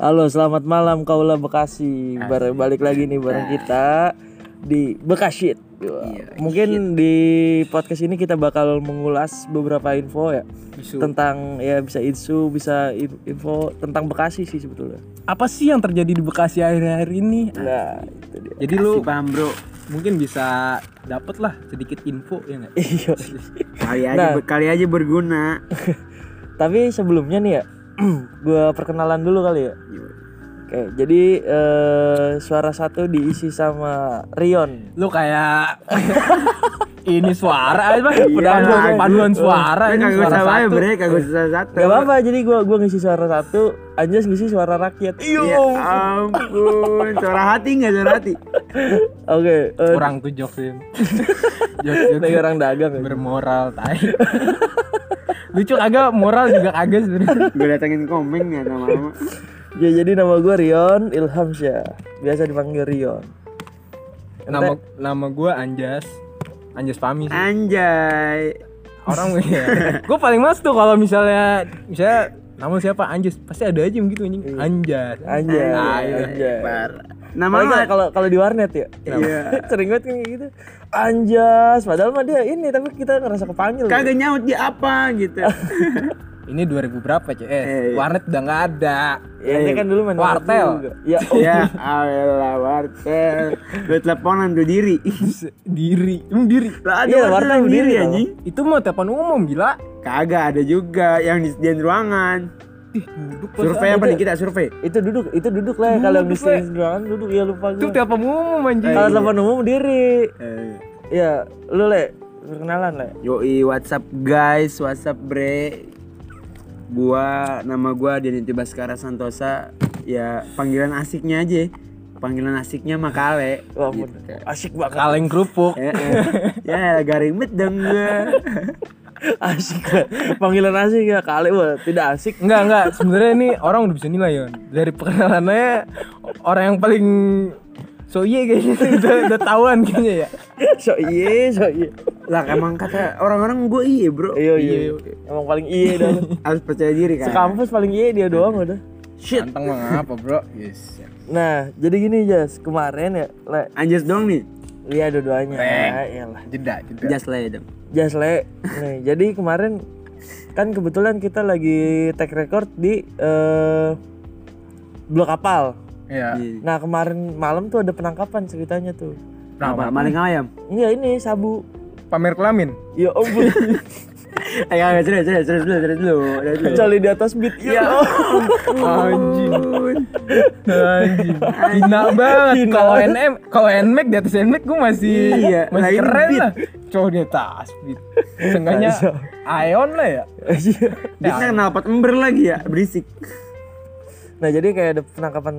Halo, selamat malam Kaula Bekasi. Bar- balik lagi nih bareng kita di Bekasi. Mungkin di podcast ini kita bakal mengulas beberapa info ya Isu. tentang ya bisa isu, bisa in- info tentang Bekasi sih sebetulnya. Apa sih yang terjadi di Bekasi akhir-akhir ini? Nah, itu dia. Jadi lu paham bro, mungkin bisa dapet lah sedikit info ya nggak? Iya. Kali aja Nah. kali aja berguna. Tapi sebelumnya nih ya, gua perkenalan dulu kali ya. Oke, jadi eh, suara satu diisi sama Rion. Lu kayak ini suara apa? Iya, Paduan, lah. paduan suara Bre, ini kagak suara satu. bre, kagak usah satu. Gak apa-apa, jadi gua gua ngisi suara satu, Anjas ngisi suara rakyat. Ya ampun, suara hati enggak suara hati? Oke, eh, Kurang tuh jokes ini. Jokes Ini orang dagang ya. bermoral tai. Lucu kagak moral juga kagak sebenarnya. Gue datengin komeng ya lama-lama. Ya jadi nama gue Rion Ilham Syah Biasa dipanggil Rion Nama nama gua Anjas. Anjas Pami sih. Anjay. orang ya gue paling mas tuh kalau misalnya misalnya nama siapa Anjas pasti ada aja gitu anjing Anjas Anjay Ah, iya. Anjay Nama Apalagi kalau- kalau di warnet ya Iya. Sering banget kayak gitu Anjas Padahal mah dia ini Tapi kita ngerasa kepanggil kagak nyaut dia apa gitu. ini 2000 berapa CS Eh, iya. warnet udah nggak ada Ya ini kan dulu main warnet Wartel. Ya oh, ya, ayolah wartel. Lu teleponan tuh diri. diri emang diri Lah ada Iya, wartel diri tau. anjing. itu mau telepon umum gila Kagak ada juga yang disediain ruangan. Survei apa nih kita survei? Itu duduk Itu duduk lah Kalau yang di duduk Ya lupa itu gue telepon umum anjing Kalau telepon umum diri Eh, Ya Lu le Perkenalan le Yoi WhatsApp guys, WhatsApp bre. Gua nama gua Denity Baskara Santosa. Ya panggilan asiknya aja. Panggilan asiknya Makale. Wah. Gitu. Asik banget kaleng kerupuk Eh, eh. ya garing bet dong gua. Asik banget. Panggilan asik ya Kali wah Tidak asik enggak enggak sebenarnya ini orang udah bisa nilai ya dari perkenalannya orang yang paling so iya kayaknya udah, udah tahuan kayaknya ya So iya So iya lah emang kata orang-orang gua iya bro. Iya iya. Emang paling iya dah. lu. Harus percaya diri kan. Sekampus paling iya dia doang udah. Shit. Ganteng mah apa bro yes Nah, jadi gini Jas, kemarin ya, Le, Anjas doang nih. Iya dua-duanya. Le. Iyalah. jeda jeda Jas lah ya dong. Jas Le. Nih, jadi kemarin kan kebetulan kita lagi take record di eh blok kapal. ya Iya. Nah, kemarin malam tuh ada penangkapan ceritanya tuh. Apa? Maling ayam. Enggak ini sabu. pamer kelamin Ya ampun, Ayo, ayo, serius, serius, serius dulu, serius dulu, serius dulu. kecuali di atas beat. Ya. Anjing. Anjing. Hina banget. Kalau. NM, kalau NMAX di atas NMAX gue masih Iya, masih keren beat. lah. Cowok di atas beat. Seenggaknya. Ion lah ya. Dia kan knalpot ember lagi ya, berisik. Nah, jadi kayak ada penangkapan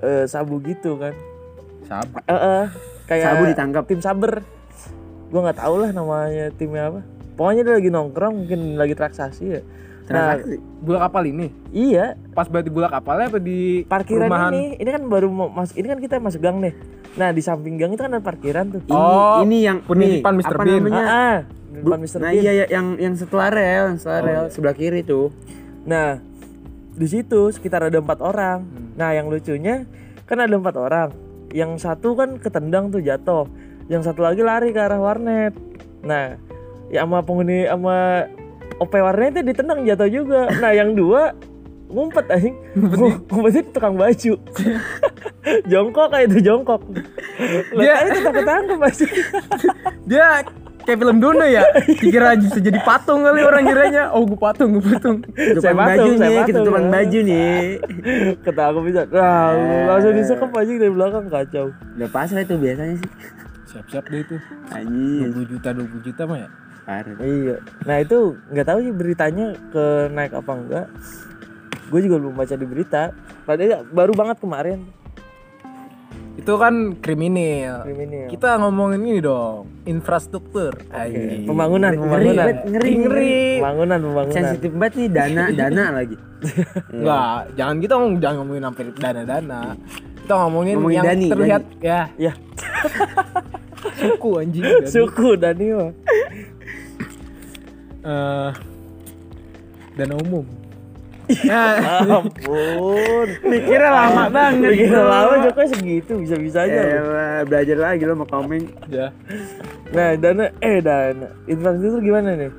eh, sabu gitu kan. Sabar. Eh, eh, kayak Sabu ditangkap. tim saber gue nggak tahu lah namanya timnya apa pokoknya dia lagi nongkrong mungkin lagi transaksi ya nah Transaksi. Gula kapal ini. iya Pas berarti gula kapalnya apa di parkiran perumahan? ini ini kan baru mau masuk ini kan kita masuk gang nih nah di samping gang itu kan ada parkiran tuh Ini, Oh, ini yang penitipan Mr. apa Bean. namanya? ah, ah Bu- depan Mr. Nah Bean. iya ya, yang yang setelah rel, yang setelah Oh, rel iya. sebelah kiri tuh. nah di situ sekitar ada empat orang Hmm. nah yang lucunya kan ada empat orang yang satu kan ketendang tuh jatuh yang satu lagi lari ke arah warnet nah ya sama penghuni sama OP warnetnya ditendang jatuh juga nah yang dua ngumpet anjing ngumpetnya di tukang baju jongkok kayak itu jongkok Dia- dia itu takut tangkap masih Dia kayak film Dono ya. Dikira bisa jadi patung kali orang kiranya. Oh, gue patung, gue patung. Tutupan patung, baju saya nih, patung, ketutupan ya. baju nih. ketangkep bisa nah langsung disekep aja dari belakang kacau Udah pasrah itu biasanya sih. Siap-siap deh itu. Anjir. 20 juta, 20 juta mah ya. Parah. Iya. Nah itu nggak tahu sih beritanya ke naik apa enggak. Gue juga belum baca di berita. Padahal baru banget kemarin Itu kan kriminal. kriminal. Kita ngomongin ini dong, infrastruktur. Anjing. Pembangunan, Ngeri, pembangunan. bet, ngeri, ngeri. Pembangunan, pembangunan. Sensitif banget nih dana, dana lagi. Enggak, jangan kita ngomong jangan ngomongin sampai dana-dana. Kita ngomongin, Ngomongin yang Dani, terlihat ya Ya, suku anjing. Dani. suku Dani mah. Eh, dana umum. Ya, Ampun. Mikirnya lama banget. Bro. lama Jokowi segitu bisa-bisa aja. Eh, loh. lah, belajar lagi lo mau komen. ya. Nah, dana eh dana infrastruktur gimana nih?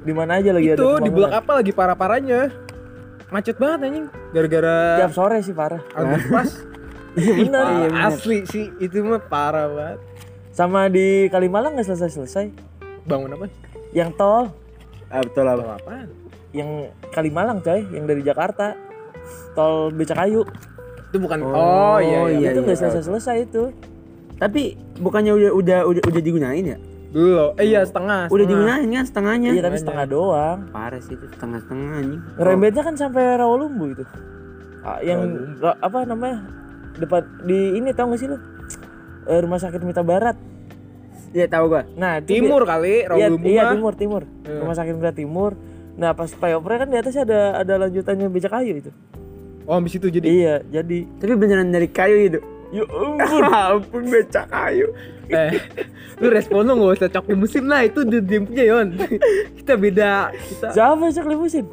Di mana aja lagi ada Itu di blok apa lagi parah-parahnya? Macet banget anjing. Gara-gara Tiap sore sih parah. Iya benar. Wah, Iya benar. asli sih itu mah parah banget. Sama di Kalimalang nggak selesai-selesai. Bangun apa? Yang tol, Ah, betul lah. Tol apaan? yang Kalimalang coy, yang dari Jakarta. Tol Becakayu. Itu bukan Oh, Oh, iya, iya. iya. itu nggak selesai-selesai itu. Tapi bukannya udah udah udah udah digunain ya? Belum. Eh iya setengah. Udah setengah. digunain kan setengahnya. Iya, tapi setengah doang. Parah sih itu setengah-setengah anjing. Rembetnya kan sampai Rawalumbu itu. Ah, yang ra- apa namanya? Depan di ini tau gak sih lu? Eh, rumah sakit Mita Barat. Iya tahu gua. Nah, itu Timur kali, Iya, Rawalumbu iya mah. timur, timur. Rumah sakit Mita Timur. Nah, pas flyover kan di atasnya ada ada lanjutannya becak kayu itu. Oh, habis itu jadi. Iya, jadi Tapi beneran dari kayu itu. ya ampun. ampun becak kayu. eh, lu respon lu gak usah coki musim lah itu dia dia punya Yon. kita beda. Kita Siapa limusin?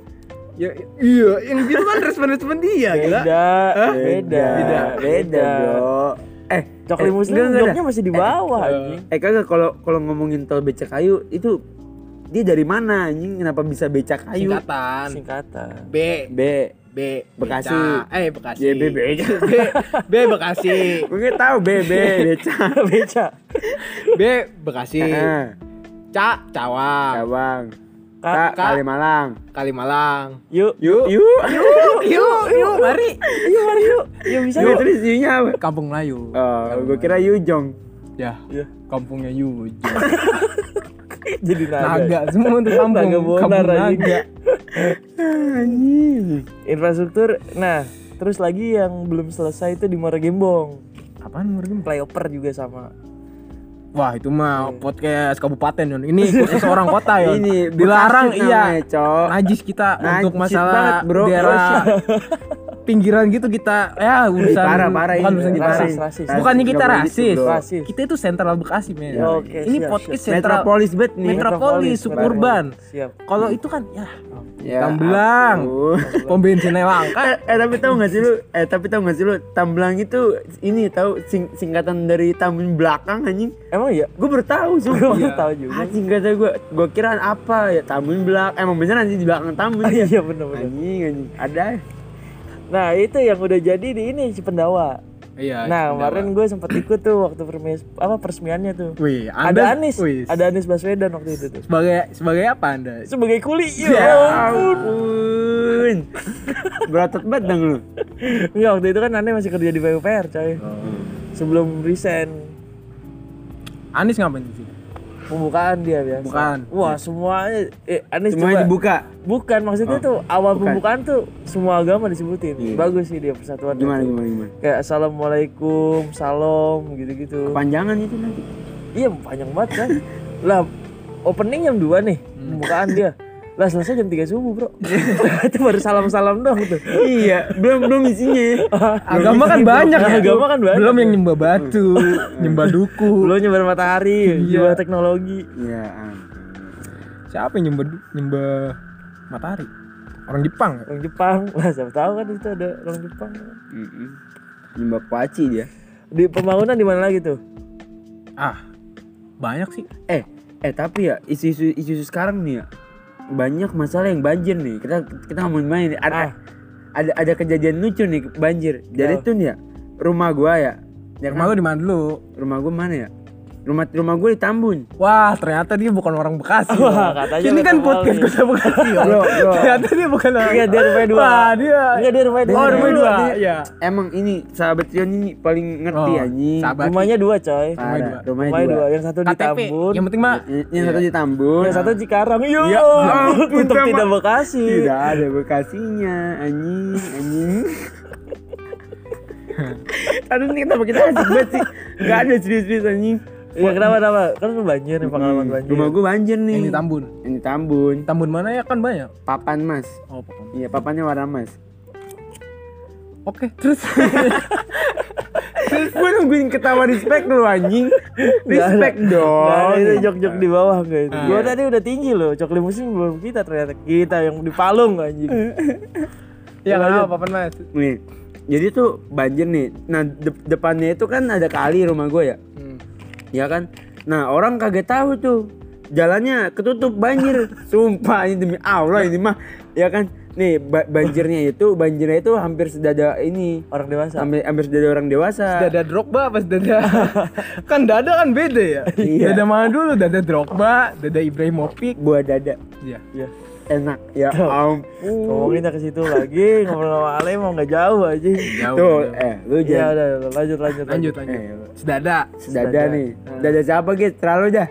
ya iya, yang gitu kan respon-respon dia gila. Beda, beda, Beda, beda. bro. Eh, Cok eh, limusin enggak, joknya masih di bawah anjing. Eh kagak kalau kalau ngomongin tol becak kayu itu dia dari mana anjing kenapa bisa becak kayu? Singkatan. Singkatan. B B B Bekasi. Beca. Eh Bekasi. Ya, B, B. B B Bekasi. Gue nggak tahu B B becak. Beca. B Bekasi. Ca Cawang. Cawang. Ka- Ka Ka- Kalimalang. Kalimalang. Yuk, Yuk, yuk. Yuk, yuk, mari. yuk mari yuk. Yuk bisa Yuk yuk. terus Y-nya apa? Kampung Melayu. Oh, gue kira Yujong. Ya, Ya. kampungnya Yu. Jadi naga. Naga semua untuk kampung. Naga bonar, naga. Anjing. Infrastruktur. Nah, terus lagi yang belum selesai itu di Muara Gembong. Apaan mungkin? Flyover juga sama. Wah, itu mah podcast kabupaten Yon. Ini podcast orang kota Yon. Ini dilarang iya. namanya. Najis kita untuk Najis masalah banget, bro. daerah pinggiran gitu kita ya urusan parah, parah bukan urusan kita Rasis, rasis. bukannya kita rasis. Rasis. kita itu sentral Bekasi men Ya, oke, ini siap, podcast siap. sentral Metropolis bet nih. Metropolis, suburban. Siap. kalau itu kan ya Ya, Tamblang ampun. pom bensinnya langka Eh, eh, tapi tahu nggak sih lu? Eh tapi tahu nggak sih lu? Tamblang itu ini tahu sing- singkatan dari Tambun Belakang anjing. Emang iya? Gue baru tahu Gue sumpah. baru tahu juga. Anjing kata gue, gue kira apa ya Tambun Belak. Emang beneran sih di belakang Tambun Ah, ya. iya bener-bener. Anjing anjing. Ada. Nah itu yang udah jadi di ini Cipendawa. iya Nah kemarin gue sempat ikut tuh waktu permis apa peresmiannya tuh. wih Ada Anies, wih, ada Anies Baswedan waktu itu tuh. sebagai sebagai apa anda Sebagai kuli, Ya ya ampun. Berotot banget dong lu. Enggak waktu itu kan Ane masih kerja di PUPR coy. Sebelum resign Anies ngapain di sini pembukaan dia biasa. Bukan. Wah semuanya eh, Anies Semuanya coba- dibuka. Bukan maksudnya tuh awal bukan. pembukaan tuh semua agama disebutin. Iya. Bagus sih dia persatuan. Gimana itu. gimana gimana. Kayak assalamualaikum, salam gitu-gitu. Panjangan itu nanti. Iya panjang banget kan. lah opening jam 2 nih pembukaan dia. Lah selesai jam 3 subuh bro. itu baru salam-salam doang tuh. iya, belum belum isinya. agama kan banyak ya Agama kan banyak. belum yang nyembah batu nyembah duku Belum nyebar matahari, Iya. nyebar teknologi. Iya. siapa yang nyembah nyembah matahari orang Jepang? Orang Jepang, lah siapa tahu kan itu ada orang Jepang. Nyembah kuaci dia. Di pembangunan di mana lagi tuh? ah banyak sih Eh, eh tapi ya isu-isu isu sekarang nih ya banyak masalah yang banjir nih. Kita kita ngomongin nih. Ada, Ah. ada ada kejadian lucu nih banjir. Jadi Ya. tuh nih ya rumah gua ya. Ya rumah kan? lu di mana dulu Rumah gua mana ya? Rumah rumah gua di Tambun. Wah, ternyata dia bukan orang Bekasi. Wah, katanya Ini kan podcast nih. kota Bekasi. Bro, bro. Ternyata dia bukan orang. Enggak, dia rumahnya dua. Wah, dia. Enggak dia rumahnya dua. Oh, rumahnya dua. Dia- Iya. Emang ini sahabat Rion ini paling ngerti Oh, anjing. Rumahnya dua coy. Rumahnya dua. Rumahnya, dua. dua. Yang satu di KTP. Tambun, Yang penting mah Yang, yang satu di Tambun. yang satu Cikarang. Yo, Ya sama. tidak Bekasi. Tidak ada Bekasinya, anjing, anjing. Aduh ini kita asik banget sih? Gak ada serius-serius anjing. Ya kenapa kenapa? Kan lu banjir nih pengalaman banjir. Rumah gua banjir nih. yang di Tambun. Yang di Tambun. Tambun mana ya kan banyak. Papan mas. Oh, pokoknya. Iya papannya warna mas. Oke, terus Terus gue nungguin ketawa respect lu anjing. Respect dong. ada itu jok-jok di bawah enggak itu. Gua Iya. tadi udah tinggi loh. Cok limusin belum kita ternyata kita yang di Palung anjing. Ya enggak apa-apa Mas. nih jadi tuh banjir nih nah de- depannya itu kan ada kali rumah gue ya Hmm. Ya kan nah orang kaget tahu tuh jalannya ketutup banjir sumpah ini demi Allah ini mah ya kan nih ba- banjirnya itu banjirnya itu hampir sedada ini orang dewasa hampir hampir sedada orang dewasa Dada Drogba pas dada kan dada kan beda ya. Iya. Dada mana dulu? Dada Drogba, dada Ibrahimovic. buah dada Iya. Iya. Enak ya Tuh. ampun ngomonginnya ke situ lagi ngobrol sama Ale mau nggak jauh aja Jauh. tuh jauh. eh lu ya jangan udah lanjut lanjut Lanjut lanjut. Eh, Sedada. sedada Sedada. nih dada siapa gitu terlalu dah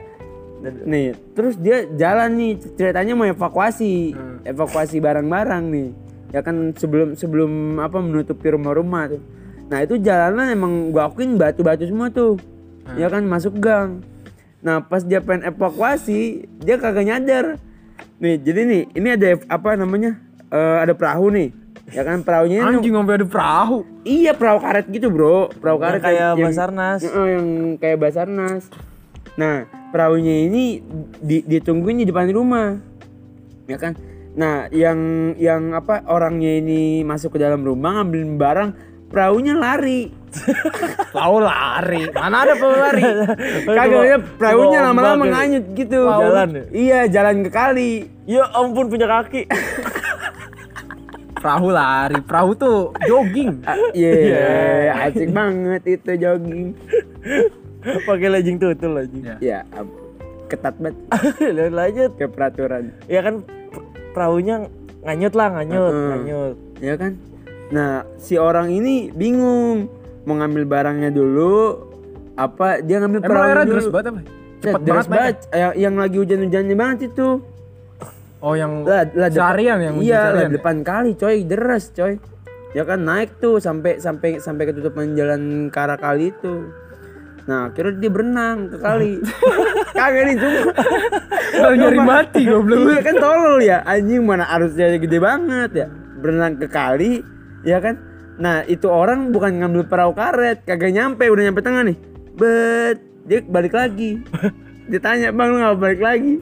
nih terus dia jalan nih ceritanya mau evakuasi Hmm. evakuasi barang-barang nih ya kan sebelum sebelum apa menutupi rumah-rumah tuh nah itu jalanan emang gua akuin batu-batu semua tuh ya kan masuk gang nah pas dia pengen evakuasi dia kagak nyadar nih jadi nih ini ada apa namanya? Eh, ada perahu nih ya kan? Perahunya ini Anjing sampai ada perahu. iya perahu karet gitu bro. Perahu karet Yang kayak yang- Basarnas. Heeh, yang kayak basarnas. Nah perahunya ini di, ditungguin di depan rumah ya kan? Nah yang yang apa orangnya ini masuk ke dalam rumah ngambilin barang perahunya lari Tahu lari. Mana ada perahu lari? kagak ya perahunya lama-lama nganyut gitu Jalan ya? iya jalan ke kali ya ampun punya kaki Perahu lari. Perahu tuh jogging. Ah, iya asik banget itu jogging pakai legging tutul lagi Ya. ya am- ketat banget lanjut ke peraturan ya kan perahunya nganyut lah nganyut Heeh. nganyut ya kan nah si orang ini bingung. Mau ngambil barangnya dulu apa dia ngambil Emang perahu dulu deras banget apa? Cepet deras banget, banget. Yang, yang lagi hujan-hujannya banget itu. Oh yang lah, lah seharian yang iya lah ya? depan kali coy. Deras coy. Ya kan naik tuh sampai sampai sampai ketutupan jalan ke arah kali itu. Nah akhirnya dia berenang ke kali. Kagak nih cuma. Kalau nyari mati goblok. iya kan tolol ya. Anjing mana arusnya gede banget ya. Berenang ke kali ya kan? Nah itu orang bukan ngambil perahu karet kagak nyampe udah nyampe tengah nih. Bet dia balik lagi. Ditanya bang lu nggak balik lagi?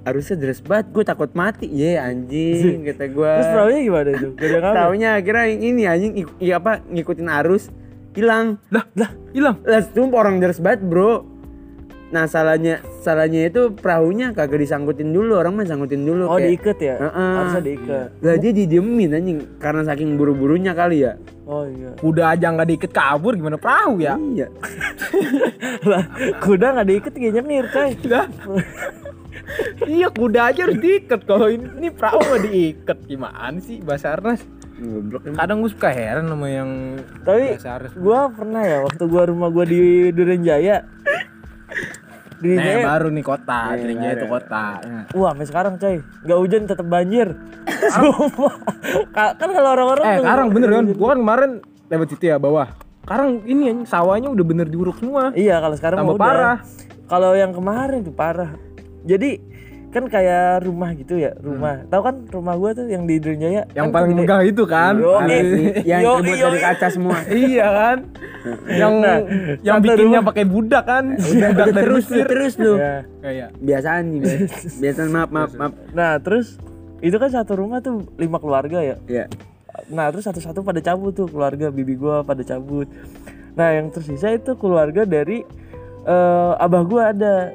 Arusnya deras banget gue takut mati. Ye anjing kata gue terus perahunya gimana itu Taunya akhirnya ini anjing ik- i- apa ngikutin arus hilang. Lah, lah, hilang. lah sumpah orang deras banget bro nah salahnya salahnya itu perahunya kagak disangkutin dulu orang mah sangkutin dulu oh kayak- diikat ya Heeh. harusnya diikat lah dia didiemin anjing karena saking buru-burunya kali ya oh iya Kuda aja nggak diikat kabur gimana perahu ya? iya lah kuda nggak diikat kayak nyemir coy Lah. iya kuda aja harus diikat kalau ini, ini perahu nggak diikat gimana sih Basarnas? goblok emang. Kadang gue suka heran sama yang tapi Basarnas. gua pernah ya waktu gua rumah gua di Duren Jaya di Nah, Jaya baru nih kota, Jaya itu kota. Nah. Wah, sampai sekarang coy, nggak hujan tetap banjir. Sumpah. Ka- kan kalau orang-orang Eh, sekarang bener kan? Gua kan kemarin lewat situ ya bawah. Sekarang ini anjing, sawahnya udah bener diuruk semua. Iya, kalau sekarang Tambah parah. Kalau yang kemarin tuh parah. Jadi kan kayak rumah gitu ya, rumah. Tahu kan rumah gua tuh yang di? Hmm. Yang kan paling gede. megah itu kan. Yo, eh. yang Yo, terbuat yo, dari yo. kaca semua iya kan? yang Nah, yang bikinnya pakai budak kan? budak dari terus lu Mesir. terus lu Ya. Kayak biasaan nih biasa. biasaan maaf maaf maaf Nah, terus itu kan satu rumah tuh lima keluarga ya. ya Nah, terus satu-satu pada cabut tuh keluarga bibi gua pada cabut. Nah, yang tersisa itu keluarga dari eh, abah gua ada.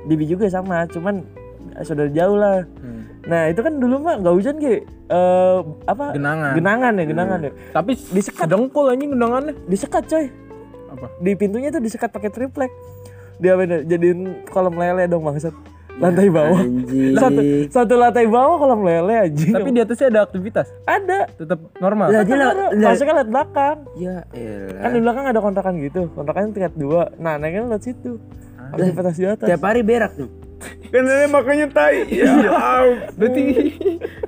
Bibi juga sama, cuman eh, saudara jauh lah. Hmm. Nah, itu kan dulu mah nggak hujan Ki. Eh, apa? Genangan. Genangan ya, genangan ya. Tapi Disekat. sedengkul anjing undangannya. Disekat, coy. Apa? Di pintunya tuh disekat pakai triplek. Dia bener jadiin kolam lele dong bangsat. Lantai bawah. Satu, anjing satu lantai bawah kolam lele anjing. Tapi di atasnya ada aktivitas. ada. Tetap normal. Lah, lah- Masuknya lihat belakang. ya kan di elah belakang ada kontrakan gitu kontrakannya tingkat dua nah naiknya lewat situ aktivitas di atas tiap hari berak tuh kan makanya tai. Ya Berarti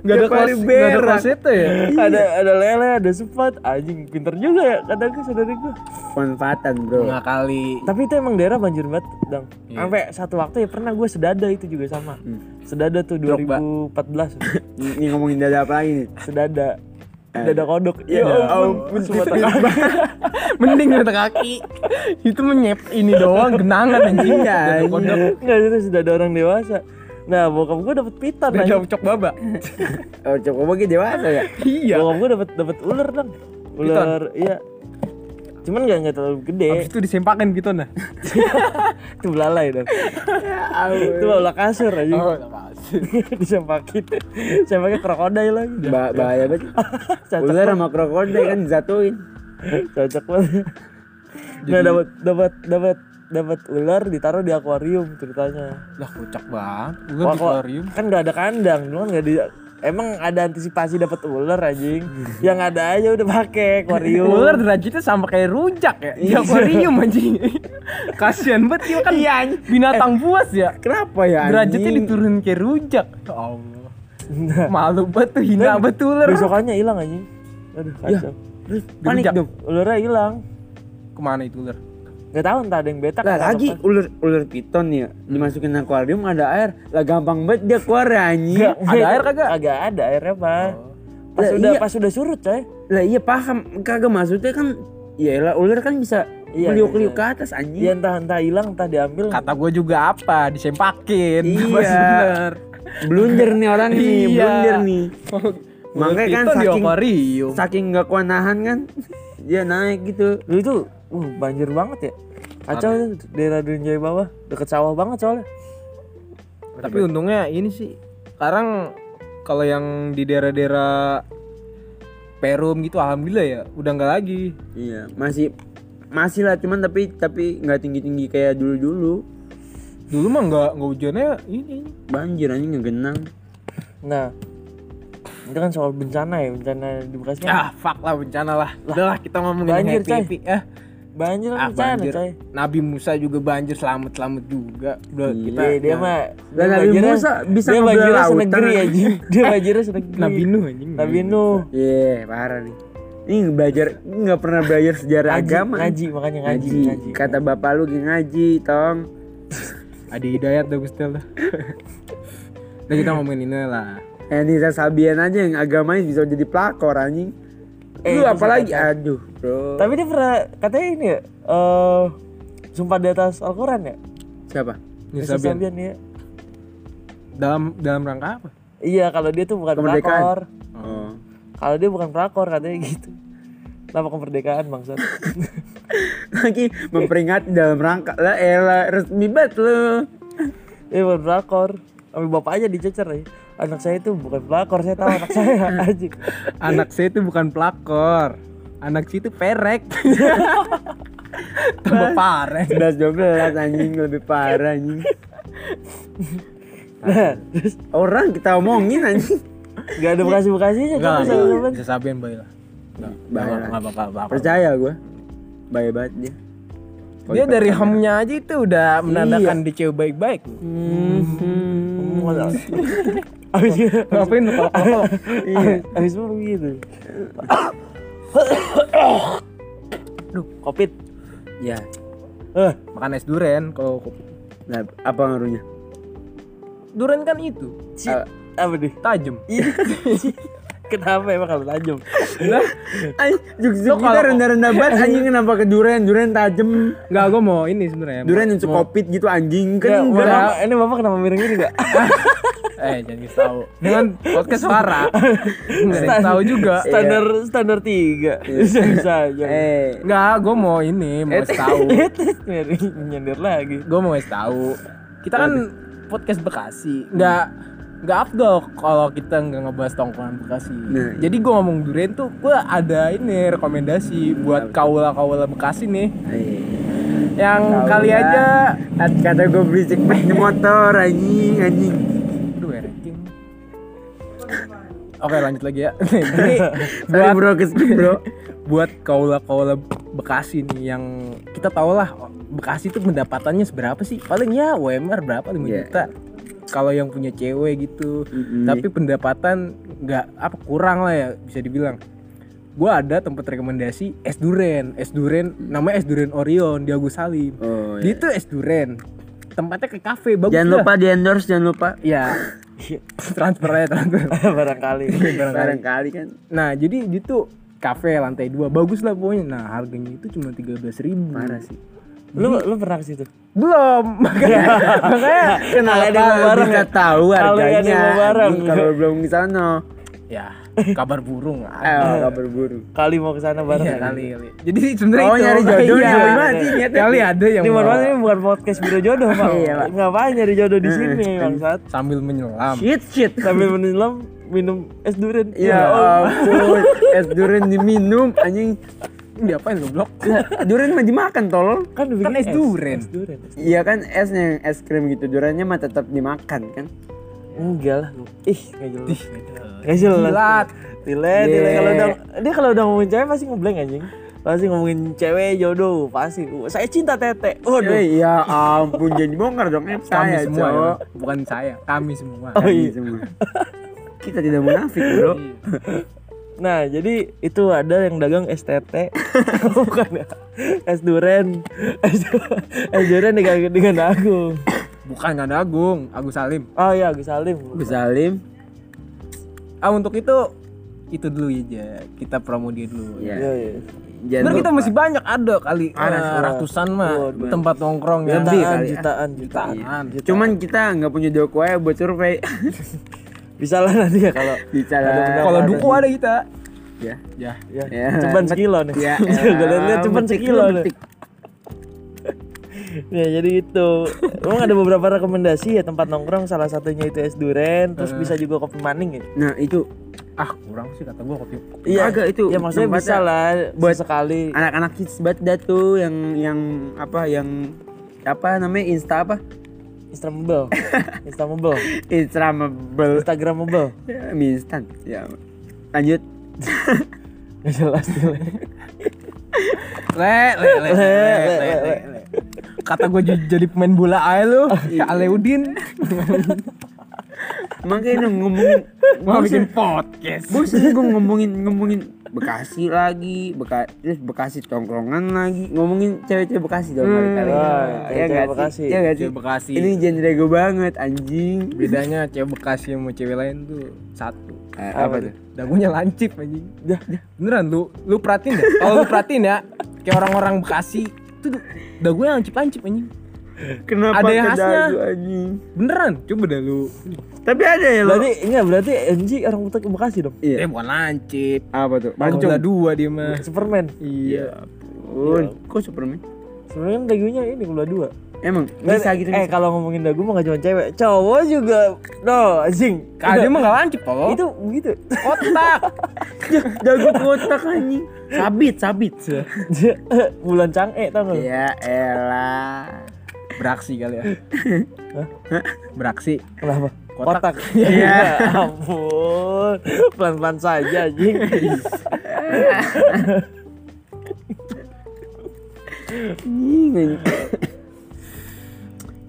nggak ada kos, nggak ada berak. klosetnya ya? ada ada lele ada sepat anjing pinter juga ya kata gue saudara gue manfaatan bro. Nggak kali. tapi itu emang daerah banjir banget dong Iya. sampai satu waktu ya pernah gue sedada itu juga sama. Sedada tuh Drogba. 2014 ini ngomongin dada apa lagi nih? Sedada dada kodok Ya ya ampun, semua tak- Mending mata kaki. Itu menyep ini doang genangan anjing. Iya, Dada kodok. Enggak itu sudah ada orang dewasa. Nah, bokap gue dapet piton Udah anjing. ada cok baba. Oh, coba bagi dewasa ya. iya. Bokap gue dapet dapet ular dong. Ular, iya. Cuman gak nggak terlalu gede. Habis itu disempakin gitu nah. itu belalai dong. itu bola kasur aja. Oh, Disempakin. Sempakin krokodil lagi. Ba bahaya banget. Ular sama krokodil kan dijatuhin. Cocok banget. Nah, dapat dapat dapat dapat ular ditaruh di akuarium ceritanya. Lah kocak banget. Wah, Ular di akuarium. kan nggak ada kandang, cuma nggak di Emang ada antisipasi dapat ular anjing. Yang ada aja udah pakai akuarium. Ular derajatnya sama kayak rujak ya. Di akuarium anjing. Kasihan banget dia kan binatang buas ya. Kenapa ya? Derajatnya anjing? diturunin kayak rujak. Ya Allah. Nah, Malu banget tuh hina banget tuh ular. besokannya hilang anjing. Aduh, kacau. Terus panik dong. Ularnya hilang. Ke mana itu ular? Gak tahu entah ada yang betak. Lah lagi apa. ular ular piton ya dimasukin akuarium ada air lah gampang banget dia keluar ya anjing. Ada air kagak? Kagak ada airnya pak. Pas Lah, udah iya. pas udah surut coy. Lah iya paham kagak maksudnya kan ya lah ular kan bisa Iya, meliuk-liuk bisa. ke atas anjing. Ya entah entah hilang entah diambil. Kata gue juga apa? Disempakin. Iya. Blunder nih orang nih, Iya. blunder nih. Makanya kan saking saking nggak kuat nahan kan dia naik gitu. Lu itu uh, banjir banget ya. Kacau daerah Dunjaya bawah, deket sawah banget soalnya. Tapi untungnya ini sih sekarang kalau yang di daerah-daerah Perum gitu alhamdulillah ya udah nggak lagi. Iya, masih masih lah cuman tapi tapi nggak tinggi-tinggi kayak dulu-dulu. Dulu mah nggak nggak hujannya ini. Banjir anjing ngegenang. Nah, itu kan soal bencana ya, bencana di Bekasi kan Ah, fuck lah bencana lah. Udahlah kita ngomongin Banjir, happy, happy. Eh, banjir ah, bencana banjir. coy. Nabi Musa juga banjir selamat-selamat juga. Udah kita Dia, dia mah dia Nabi banjirnya- Musa bisa dia banjirnya lautan, senegeri anjing. aja. Dia banjirnya senegeri. Nabi Nuh anjing. Nabi Nuh. Iya, parah nih. Ini belajar nggak pernah belajar sejarah Ngaji, agama. ngaji makanya ngaji, ngaji. ngaji. Kata bapak lu ngaji, tong. Adi Hidayat dah Gustel dah. Udah kita ngomongin ini lah. Eh Nisa Sabian aja yang agamanya bisa jadi pelakor anjing. Eh, lu apalagi kata. aduh, Bro. Tapi dia pernah katanya ini ya, eh sumpah di atas Al-Quran ya? siapa? Nisa Sabian. Sabian ya. Dalam dalam rangka apa? Iya, kalau dia tuh bukan Kemerdekaan. pelakor. Oh. Kalau dia bukan pelakor katanya gitu. Kenapa kemerdekaan bangsat? Lagi memperingati dalam rangka lah elah resmi banget lu. Dia bukan. Sampai bapak aja dicecer ya. Anak saya itu bukan pelakor, saya tahu anak saya aja. Anak saya itu bukan pelakor. Anak saya itu perek. Tambah parah. 11 12 anjing lebih parah anjing. Nah, terus Orang kita omongin anjing. gak ada bekasi-bekasinya kan. Bisa Sabian baik lah. Enggak, bakal. Percaya gua. Baik banget dia. Dia dari hamnya aja itu udah menandakan dia cewek baik-baik. Hmm. Abis itu, Ngapain lu kalau iya. Abis itu begitu. Duh, covid. Ya. Eh, makan es duren kalau kopi. Nah, apa ngaruhnya? Duren kan itu ci- Ah. apa deh? tajam. Iya. Kenapa emang kalau tajam? Lah, Ay, juk Lo kita kalau- rendah-rendah banget anjing kenapa ke duren? Duren tajem. enggak gua mau ini sebenarnya. Untuk mau- kopit gitu anjing kan enggak. ini bapak kenapa miring ini enggak? Eh, jangan tahu. Dengan podcast suara. Enggak yang tahu juga. standar standar tiga bisa bisa aja. Eh, Enggak, gua mau ini, mau tahu. miring nyender lagi. Gua mau tahu. Kita kan podcast Bekasi. Enggak nggak afdol kalau kita nggak ngebahas tongkrongan Bekasi. Nah, Jadi gua ngomong duren tuh gua ada ini rekomendasi buat kaula-kaula Bekasi nih eh. yang Tahu kali ya. aja Kat- kata gue berisik banget motor anjing anjing. Aduh, ya, ranking. Oke lanjut lagi ya. Jadi buat bro, keskip bro. buat kaula-kaula Bekasi nih yang kita tahu lah Bekasi itu pendapatannya seberapa sih? Paling ya UMR berapa 5 Iya. juta. Kalau yang punya cewek gitu. Mm-mm. Tapi pendapatan nggak apa kurang lah ya bisa dibilang. Gua ada tempat rekomendasi es duren, es duren namanya es duren Orion di Agus Salim. Oh, Dia iya. itu es duren. Tempatnya ke kafe bagus Jangan lupa di endorse, jangan lupa. Ya. transfer aja transfer. Barangkali. Barangkali kan. Nah, jadi itu kafe lantai dua bagus lah pokoknya. Nah, harganya itu cuma tiga belas ribu. Parah sih. Lu lu pernah ke situ? Belum. Makanya makanya Kenapa ada yang mau bareng bisa ya? tahu Kalau ada harganya? Kalau belum di sana. ya kabar burung Eh, ada. kabar burung. Kali mau ke sana bareng. Iya ya? kali kali. Jadi sebenarnya Oh, itu nyari jodoh iya. gimana sih niatnya? Kali ada yang mau maaf ini bukan podcast biro jodoh, Pak. Iya, Pak. Ngapain nyari jodoh di sini, Bangsat? sambil menyelam. Shit shit. Sambil menyelam minum es durian. Ya ampun, es durian diminum anjing. Diapain goblok? Lah, Durian mah dimakan tolol. Kan, Kan es durian. Es durian. Iya kan esnya yang es krim gitu, duriannya mah tetap dimakan kan. Enggak lah. Ih, enggak jelas. Enggak jelas. Jilat. Tilet, Iya. tilet. Kalau udah dia kalau udah ngomongin cewek pasti ngeblank anjing. Pasti ngomongin cewek jodoh, pasti. Saya cinta tete. Waduh. Eh, ya ampun jadi bongkar dong eh, Kami saya semua ya. cowok. Bukan saya, kami semua. Oh, Kami iya. semua. Kita tidak munafik, Bro. Nah, jadi itu ada yang dagang STT. Bukan ya. Es duren. Es, es duren dengan dengan Agung. Bukan ada Agung, Agus Salim. Oh iya, Agus Salim. Gus Salim. Ah untuk itu itu dulu aja. Kita promo dia dulu. Ya. Iya, iya. Jangan Bener kita masih banyak ada kali Ada, eh, ada. ratusan mah Waduh. tempat nongkrong ya. Jutaan, ya. jutaan, jutaan. Jutaan. Cuman kita nggak punya doku aja buat survei. Bisa lah nanti ya kalau Bisa Ada lah. Kalau duku ada kita. Ya. Ya. ya, Ya. ceban sekilo nih. Ya. Gue lihat ceban sekilo nih. Ya jadi itu. Emang ada beberapa rekomendasi ya tempat nongkrong salah satunya itu es duren, terus bisa juga kopi maning ya. Nah, itu Ah kurang sih kata gua kopi. Iya, Kagak, itu Ya maksudnya bisa lah buat- sekali. anak-anak kids banget dah tuh yang yang apa yang apa namanya insta apa Instagramable. Instagramable. instagramable Instagramable. ya, mie instan ya lanjut Gak jelas. Le, le, le, le, le, le, le. Kata gue jadi pemain bola aja lu, ya Aleudin. makanya ngomongin Mau bikin podcast. bosan gue ngomongin ngomongin Bekasi lagi, Beka, terus Bekasi tongkrongan lagi, ngomongin cewek-cewek Bekasi dong kali-kali. wah, ya cewek-cewek nggak Bekasi. sih? Ya nggak sih? Cewek Bekasi. Ini genre gue banget, anjing. Bedanya cewek Bekasi sama cewek lain tuh satu. Eh, apa tuh? Dagunya lancip anjing. Dah, Beneran lu, lu perhatiin deh. Kalau lu perhatiin ya, kayak orang-orang Bekasi itu dagunya lancip-lancip anjing. Kenapa Ada yang khasnya. anjing? Beneran, coba deh lu. Tapi ada ya lo. Berarti enggak berarti NG orang Bekasi Bekasi dong. Eh Iya. bukan lancip. Apa tuh? Mancung. Dua dia mah. Superman. Iya. Oh, kok Superman? Sebenarnya kan dagunya ini belah dua. Emang Dan, bisa gitu. Eh kalau ngomongin dagu mah gak cuma cewek, cowok juga. No, anjing. Dia mah gak lancip toh. Itu begitu. kotak. dagu kotak anjing. Sabit, sabit. Bulan Cange tau gak? lu? Ya elah. Beraksi kali ya. Beraksi. Kenapa? Kotak. Kotak. Ya ampun. Pelan-pelan saja anjing. Anjing, anjing.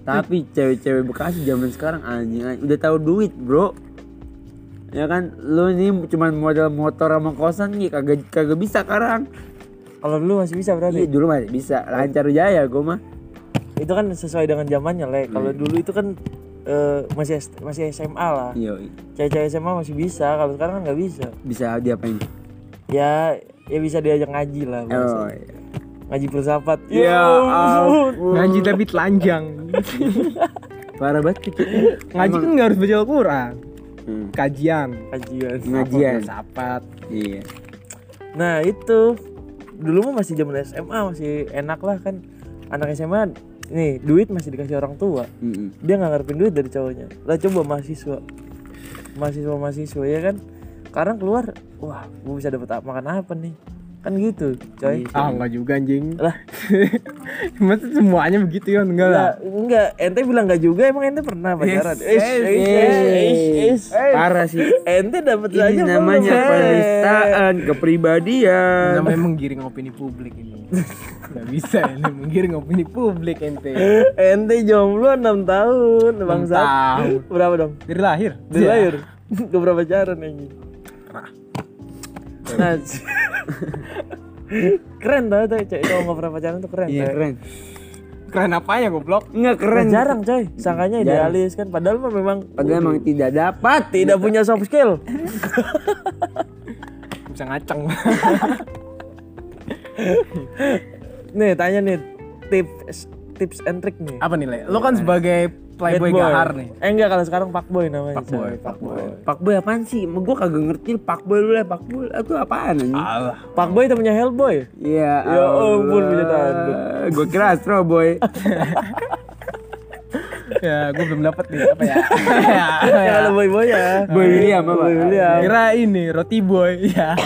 Tapi cewek-cewek Bekasi zaman sekarang anjing, anjing udah tahu duit, Bro. Ya kan, lu ini cuman modal motor sama kosan nih kagak kagak bisa sekarang. Kalau dulu masih bisa Iya, berarti. dulu masih bisa lancar jaya gua mah. Itu kan sesuai dengan zamannya, Le. Kalau dulu itu kan eh, masih masih SMA lah. Iya, Cewek-cewek SMA masih bisa, kalau sekarang kan nggak bisa. bisa diapain? Ya, ya bisa diajak ngaji lah. Oh, iya. Ngaji filsafat. Ya ampun. Ngaji tapi telanjang. Parah banget. Ngaji kan gak harus baca Al-Quran. Hmm, Kajian. Kajian. Ngajian. Sapat. Iya. Nah itu dulu mah masih zaman SMA masih enak lah kan anak SMA nih duit masih dikasih orang tua. Mm-mm. dia nggak ngarepin duit dari cowoknya. Lah coba mahasiswa. Mahasiswa mahasiswa ya kan? Sekarang keluar wah gue bisa dapat apa- makan apa nih kan gitu coy Ah enggak juga anjing. lah Masa semuanya begitu ya? Enggak lah. enggak enggak ente bilang enggak juga emang ente pernah pacaran Yes, yes, yes. ish, ish. Parah sih. ente dapat Ini saja namanya belum, eh? penistaan kepribadian. Namanya menggiring opini publik ini. Gak bisa ini menggiring opini publik ente. ente jomblo 6 tahun bangsa tahun. berapa dong Dari lahir. Dari lahir Gue berapa pacaran anjing Nah Keren tau tuh cewek cowok gak pernah pacaran tuh keren Iya coy. keren. Keren apanya goblok? Enggak Nah, keren. jarang coy Sangkanya Jarang. idealis kan Padahal mah memang Padahal emang tidak dapat. Tidak punya soft skill Bisa ngaceng. Nih tanya nih tips tips and trick nih. Apa nih, Le? Lo kan sebagai playboy Bad boy. gahar nih. Eh enggak kalau sekarang fuckboy namanya. Fuckboy, coy. fuckboy. Pakboy apaan sih? Gue kagak ngerti pakboy dulu ya pakboy itu apaan anjing? Alah. Fuckboy temennya Hellboy. Iya. Ya ampun, punya tanduk. Gue kira Astro Boy. ya, gue belum dapat nih apa ya. Ya kalau boy boy ya. Boy William apa? Boy William. Kira ini roti boy ya.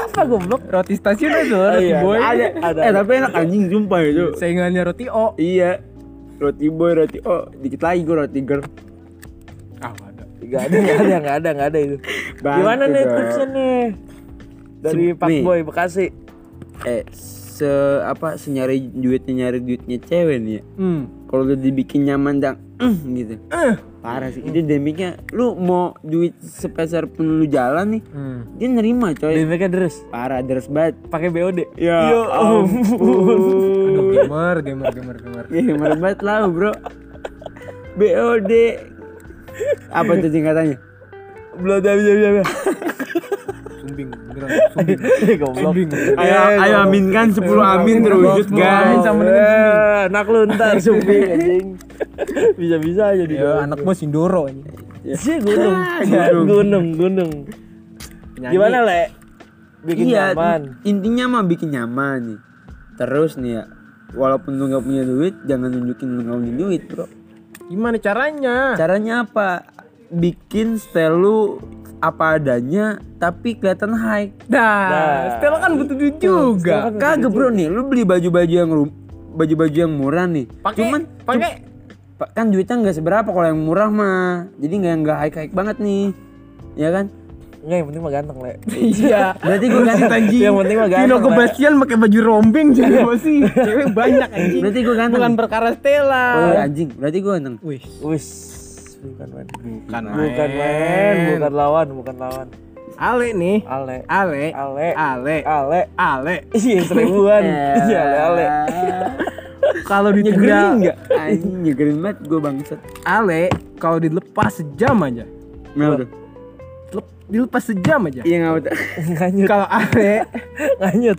Apa goblok? Roti stasiun itu Oh, roti iya. boy. Ada ada. Eh tapi enak anjing sumpah itu. Saingannya roti O. Iya. Roti boy, roti oh, dikit lagi gue roti girl. Ah, nggak ada. Enggak ada, enggak ada, enggak ada, enggak ada itu. Bangke Gimana nih tipsnya nih? Dari Se- fuckboy Bekasi. Eh, se apa senyari duitnya nyari duitnya cewek nih ya. Hmm. Kalau udah dibikin nyaman dan gitu. Eh. Parah sih. Itu demiknya lu mau duit sepeser pun lu jalan nih, Hmm. dia nerima coy. Demeknya deres. Parah deres banget. Pakai BOD. Ya Aduh, ampun. gamer, gamer, gamer, gamer. Ya gimana banget lah bro. BOD. Apa tuh singkatannya? Belum ada bisa bisa. Sumbing, beneran. Sumbing. Goblok. Sumbing. Ayo, ayo aminkan 10 amin terwujud guys. sama dengan Eh, anak lu ntar sumping anjing. Bisa-bisa aja di Ya, anakmu Sindoro ini. Sih gunung. gunung. gunung, gunung. Penyanyi. Gimana, Le? Bikin iya, nyaman. intinya mah bikin nyaman nih. Terus nih ya, walaupun lu nggak punya duit, jangan nunjukin lu nggak punya duit, bro. Gimana caranya? Caranya apa? Bikin style lu apa adanya, tapi kelihatan high. Nah, Nah. Stella kan butuh duit juga. Kagak bro nih, lu beli baju-baju yang baju-baju yang murah nih. Pakai, Cuman pakai. Kan duitnya nggak seberapa kalau yang murah mah. Jadi nggak nggak high high banget nih. Ya kan? Enggak, yang penting mah ganteng, Le. Iya. Berarti gue ganteng. anjing. Yang penting mah ganteng, Vino Le. Kebastian pakai baju rombeng jadi apa sih? Cewek banyak anjing. Berarti gue ganteng. Bukan perkara Stella. Oh, iya, anjing. Berarti gue ganteng. Wih, Wis, bukan main. bukan Bukan main, bukan lawan, bukan lawan. Ale nih. Ale. Ale. Ale. Ale. Ale. Ale. Iya, seribuan. Iya, ale ale. Kalau Nyegerin ditinggal enggak? Anjing nyegerin banget gue bangsat. Ale kalau dilepas sejam aja. Kenapa tuh? Lep- Dilepas sejam aja. Iya nggak betul. Nganyut, Kalau Ale nganyut.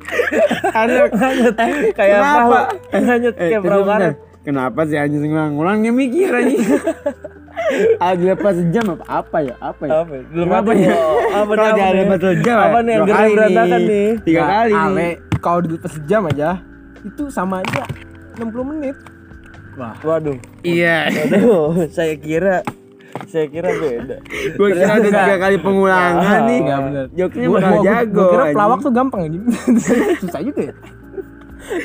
Aduh. Nganyut. Kayak. Kenapa? Nganyut Eh, kayak perahu bentar, bentar. karet. Kenapa sih anjing ngulang-ngulang yang mikir anjing? Ah, dilepas sejam apa apa ya? Apa ya? Apa? Ada. ya? Apa Kalau nih, apa nih? dilepas sejam Apa nih yang berantakan nih? Tiga Nah, kali Ale kalau dilepas sejam aja itu sama aja 60 menit. Wah. Waduh. Iya. Waduh, saya kira saya kira beda. Gue kira ada tiga kali pengulangan nih. Enggak bener. Joknya Gua- bakal gua- jago. Gua kira pelawak tuh gampang anjing. Susah juga ya.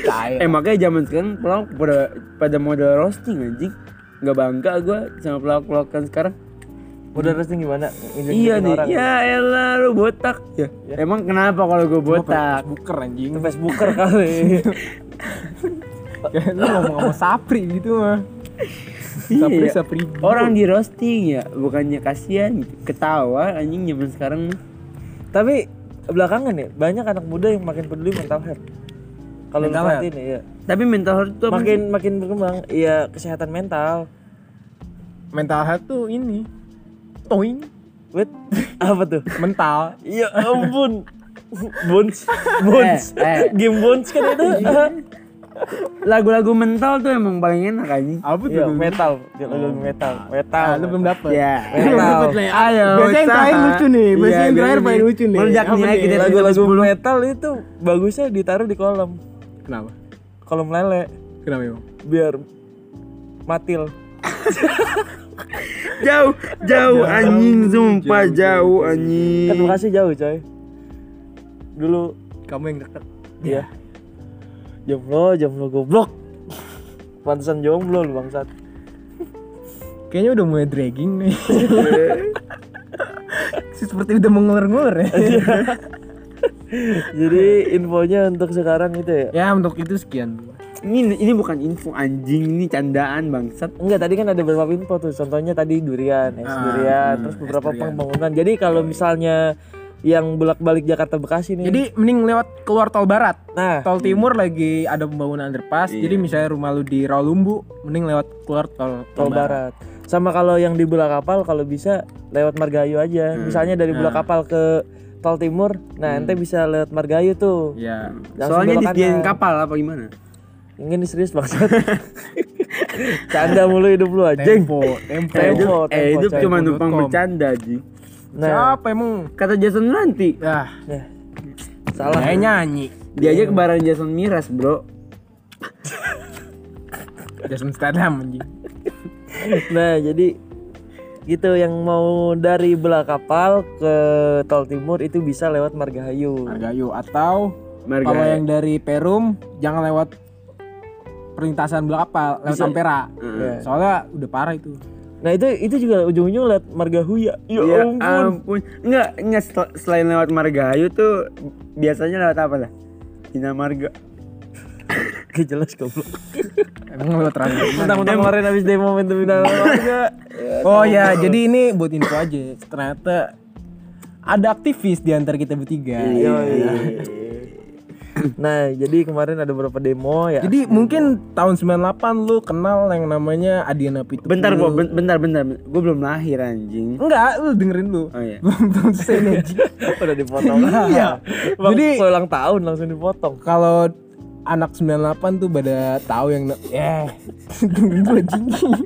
Kayak. Eh makanya zaman sekarang pelawak pada pada model roasting anjing. Gak bangga gue sama pelawak-pelawak kan sekarang. Udah roasting gimana? Iya nih, orang. ya elah lu botak. Ya. Emang kenapa kalau gue botak? Buker anjing. Facebooker kali. Ya, lu ngomong sama Sapri gitu mah. Sapri Iya. Sapri. Orang di roasting ya, bukannya kasihan gitu. Ketawa anjing zaman sekarang mah. Tapi belakangan ya banyak anak muda yang makin peduli mental health. Kalau Mental health? perhatiin ya, Tapi mental health itu apa makin makin berkembang. Iya kesehatan mental. mental health tuh ini. Toing. Wait, apa tuh? Mental. Ya ampun. Bones, Bones, Eh, eh. game Bones kan itu. Lagu-lagu mental tuh emang paling enak anjing. Apa tuh? Iya, metal, lagu metal, metal. Ah, lu belum dapet. Ya. Belum Metal. Le. Ayo. Biasanya yang terakhir lucu nih. Biasanya Iya, yang terakhir paling lucu nih. Meledak nih ya, kita Lagu-lagu metal itu bagusnya ditaruh di kolom, Kenapa? kolom lele, Kenapa emang? biar matil. Jauh, jauh anjing sumpah jauh anjing. Kan Bekasi jauh coy. Dulu Kamu yang deket. Iya. Jomblo, jomblo goblok. Pantesan jomblo lu bangsat. Kayaknya udah mulai dragging nih. Seperti udah mengular-ngular ya. Jadi infonya untuk sekarang itu ya. ya untuk itu sekian. Ini ini bukan info anjing, ini candaan bangsat. Enggak, tadi kan ada beberapa info tuh. Contohnya tadi durian, es Ah, durian, hmm, terus beberapa durian. pembangunan. Jadi kalau misalnya yang bolak-balik Jakarta Bekasi nih. Jadi mending lewat keluar tol barat. nah, Tol timur lagi ada pembangunan underpass. Iya. Jadi misalnya rumah lu di Rawalumbu, mending lewat keluar tol tol barat. Sama kalau yang di Bulak Kapal kalau bisa lewat Margahayu aja. Hmm. Misalnya dari Bulak Nah. Kapal ke tol timur, nah ente bisa lewat Margahayu tuh. Ya. Langsung Soalnya disediain kapal apa gimana? Ini serius banget. Canda mulu hidup lu aja. Tempo, tempo. Tempo, eh tempo, itu coy. cuma numpang bercanda Ji Nah, Siapa emang? kata Jason nanti Ya, ya. salah. saya nyanyi. dia aja kebaran Jason Miras bro Jason Statham anjing. Nah, jadi gitu yang mau dari belah kapal ke tol timur itu bisa lewat Margahayu. Margahayu atau Marga kalau yang dari Perum jangan lewat perlintasan belah kapal, lewat. Ampera. Ya. Soalnya udah parah itu. Nah, itu itu juga ujung-ujung lewat Margahuya. Ya Ya ampun. ampun. Enggak, enggak sel- selain lewat Margahayu tuh biasanya lewat apa lah? Cina Marga. Gak jelas goblok. Emang lewat Ragu. Mentang-mentang kemarin habis demo momentum final warga. Oh ya, jadi ini buat info aja. Ternyata ada aktivis di antara kita bertiga. Iya, iya. Nah, jadi kemarin ada beberapa demo ya. Jadi mungkin tahun 98 lu kenal yang namanya Adiana Pitu. Bentar, gua ben- bentar, bentar. Gue belum lahir anjing. Enggak, lu dengerin lu. Oh iya. Belum nih, anjing. udah dipotong. Iya. Bang, Jadi kalau ulang tahun langsung dipotong. kalau anak 98 tuh pada tahu yang eh dengerin dulu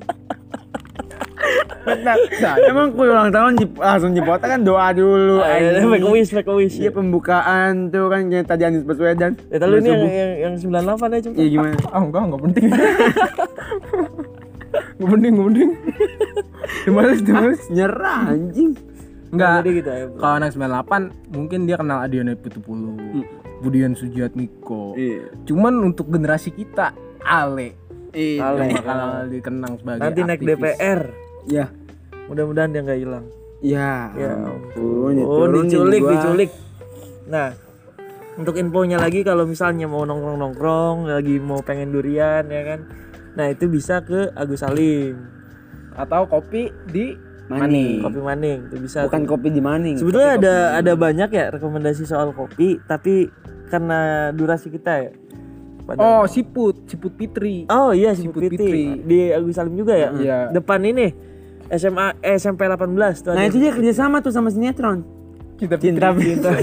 anjing. Bentar. Emang kue ulang tahun dip- langsung dipotong kan doa dulu. Ayo, anjing. make a wish, make a wish. Iya pembukaan tuh kan yang tadi Anies Baswedan. Ya, tapi ini yang, yang, yang 98 aja cuma. Iya gimana? Ah enggak, enggak penting. Enggak penting, enggak penting. Dimales, dimales. Nyerah anjing. Enggak. Jadi gitu ya. Kalau anak 98 mungkin dia kenal Adiana Pitupulu, Budian Sujatmiko. Iya. Cuman untuk generasi kita Ale Iya. Bakal dikenang sebagai Nanti naik aktivis. DPR. Ya. Mudah-mudahan dia nggak hilang. Ya. Ya ampun. Oh, diculik, gua. diculik. Nah, untuk infonya lagi kalau misalnya mau nongkrong-nongkrong, lagi mau pengen durian ya kan. Nah, itu bisa ke Agus Salim, atau kopi di Maning. Kopi Maning, itu bisa. Bukan tuh. kopi di maning. Sebetulnya ada ada banyak ya rekomendasi soal kopi, tapi karena durasi kita ya. pada- Oh, siput, siput Pitri. Oh iya Siput Siput Fitri. Fitri. Di Agus Salim juga ya? Iya. Depan ini SMA eh, SMP 18 tuh Nah ada. itu dia kerjasama tuh sama sinetron. Kita Cinta Cinta.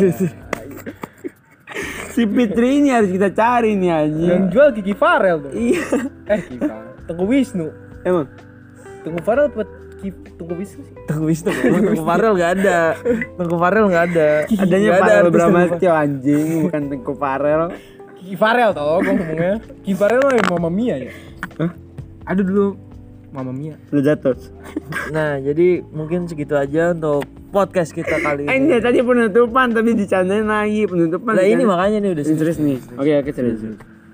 si Fitri ini harus kita cari nih anjing. yang jual Kiki Farel tuh. Iya. Eh, Kiki Farel. Tunggu Wisnu. Emang. Tunggu Farel buat Tunggu Wisnu sih. Tunggu Wisnu, Tunggu Farel nggak ada. Tunggu Farel nggak ada. Adanya ada Farel anjing, bukan Tengku Farel. Kiki Farel tau gue ngomongnya. Kiki Farel mah Mama Mia ya. Hah? Ada dulu Mama Mia. Udah jatuh. Nah, jadi mungkin segitu aja untuk podcast kita kali Eh ini. ini tadi penutupan tapi dicandain lagi penutupan. Nah, ini makanya nih udah serius. nih. Oke oke serius.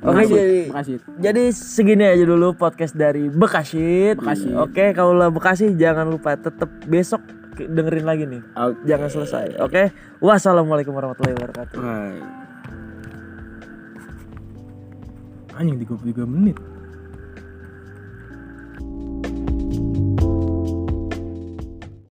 Oke, jadi Makasih. jadi segini aja dulu podcast dari Bekasit. Bekasi. Oke, kalau lah Bekasi jangan lupa tetap besok dengerin lagi nih. Oke. Jangan selesai. Oke. Wassalamualaikum warahmatullahi wabarakatuh. Hai. Anjing 33 menit.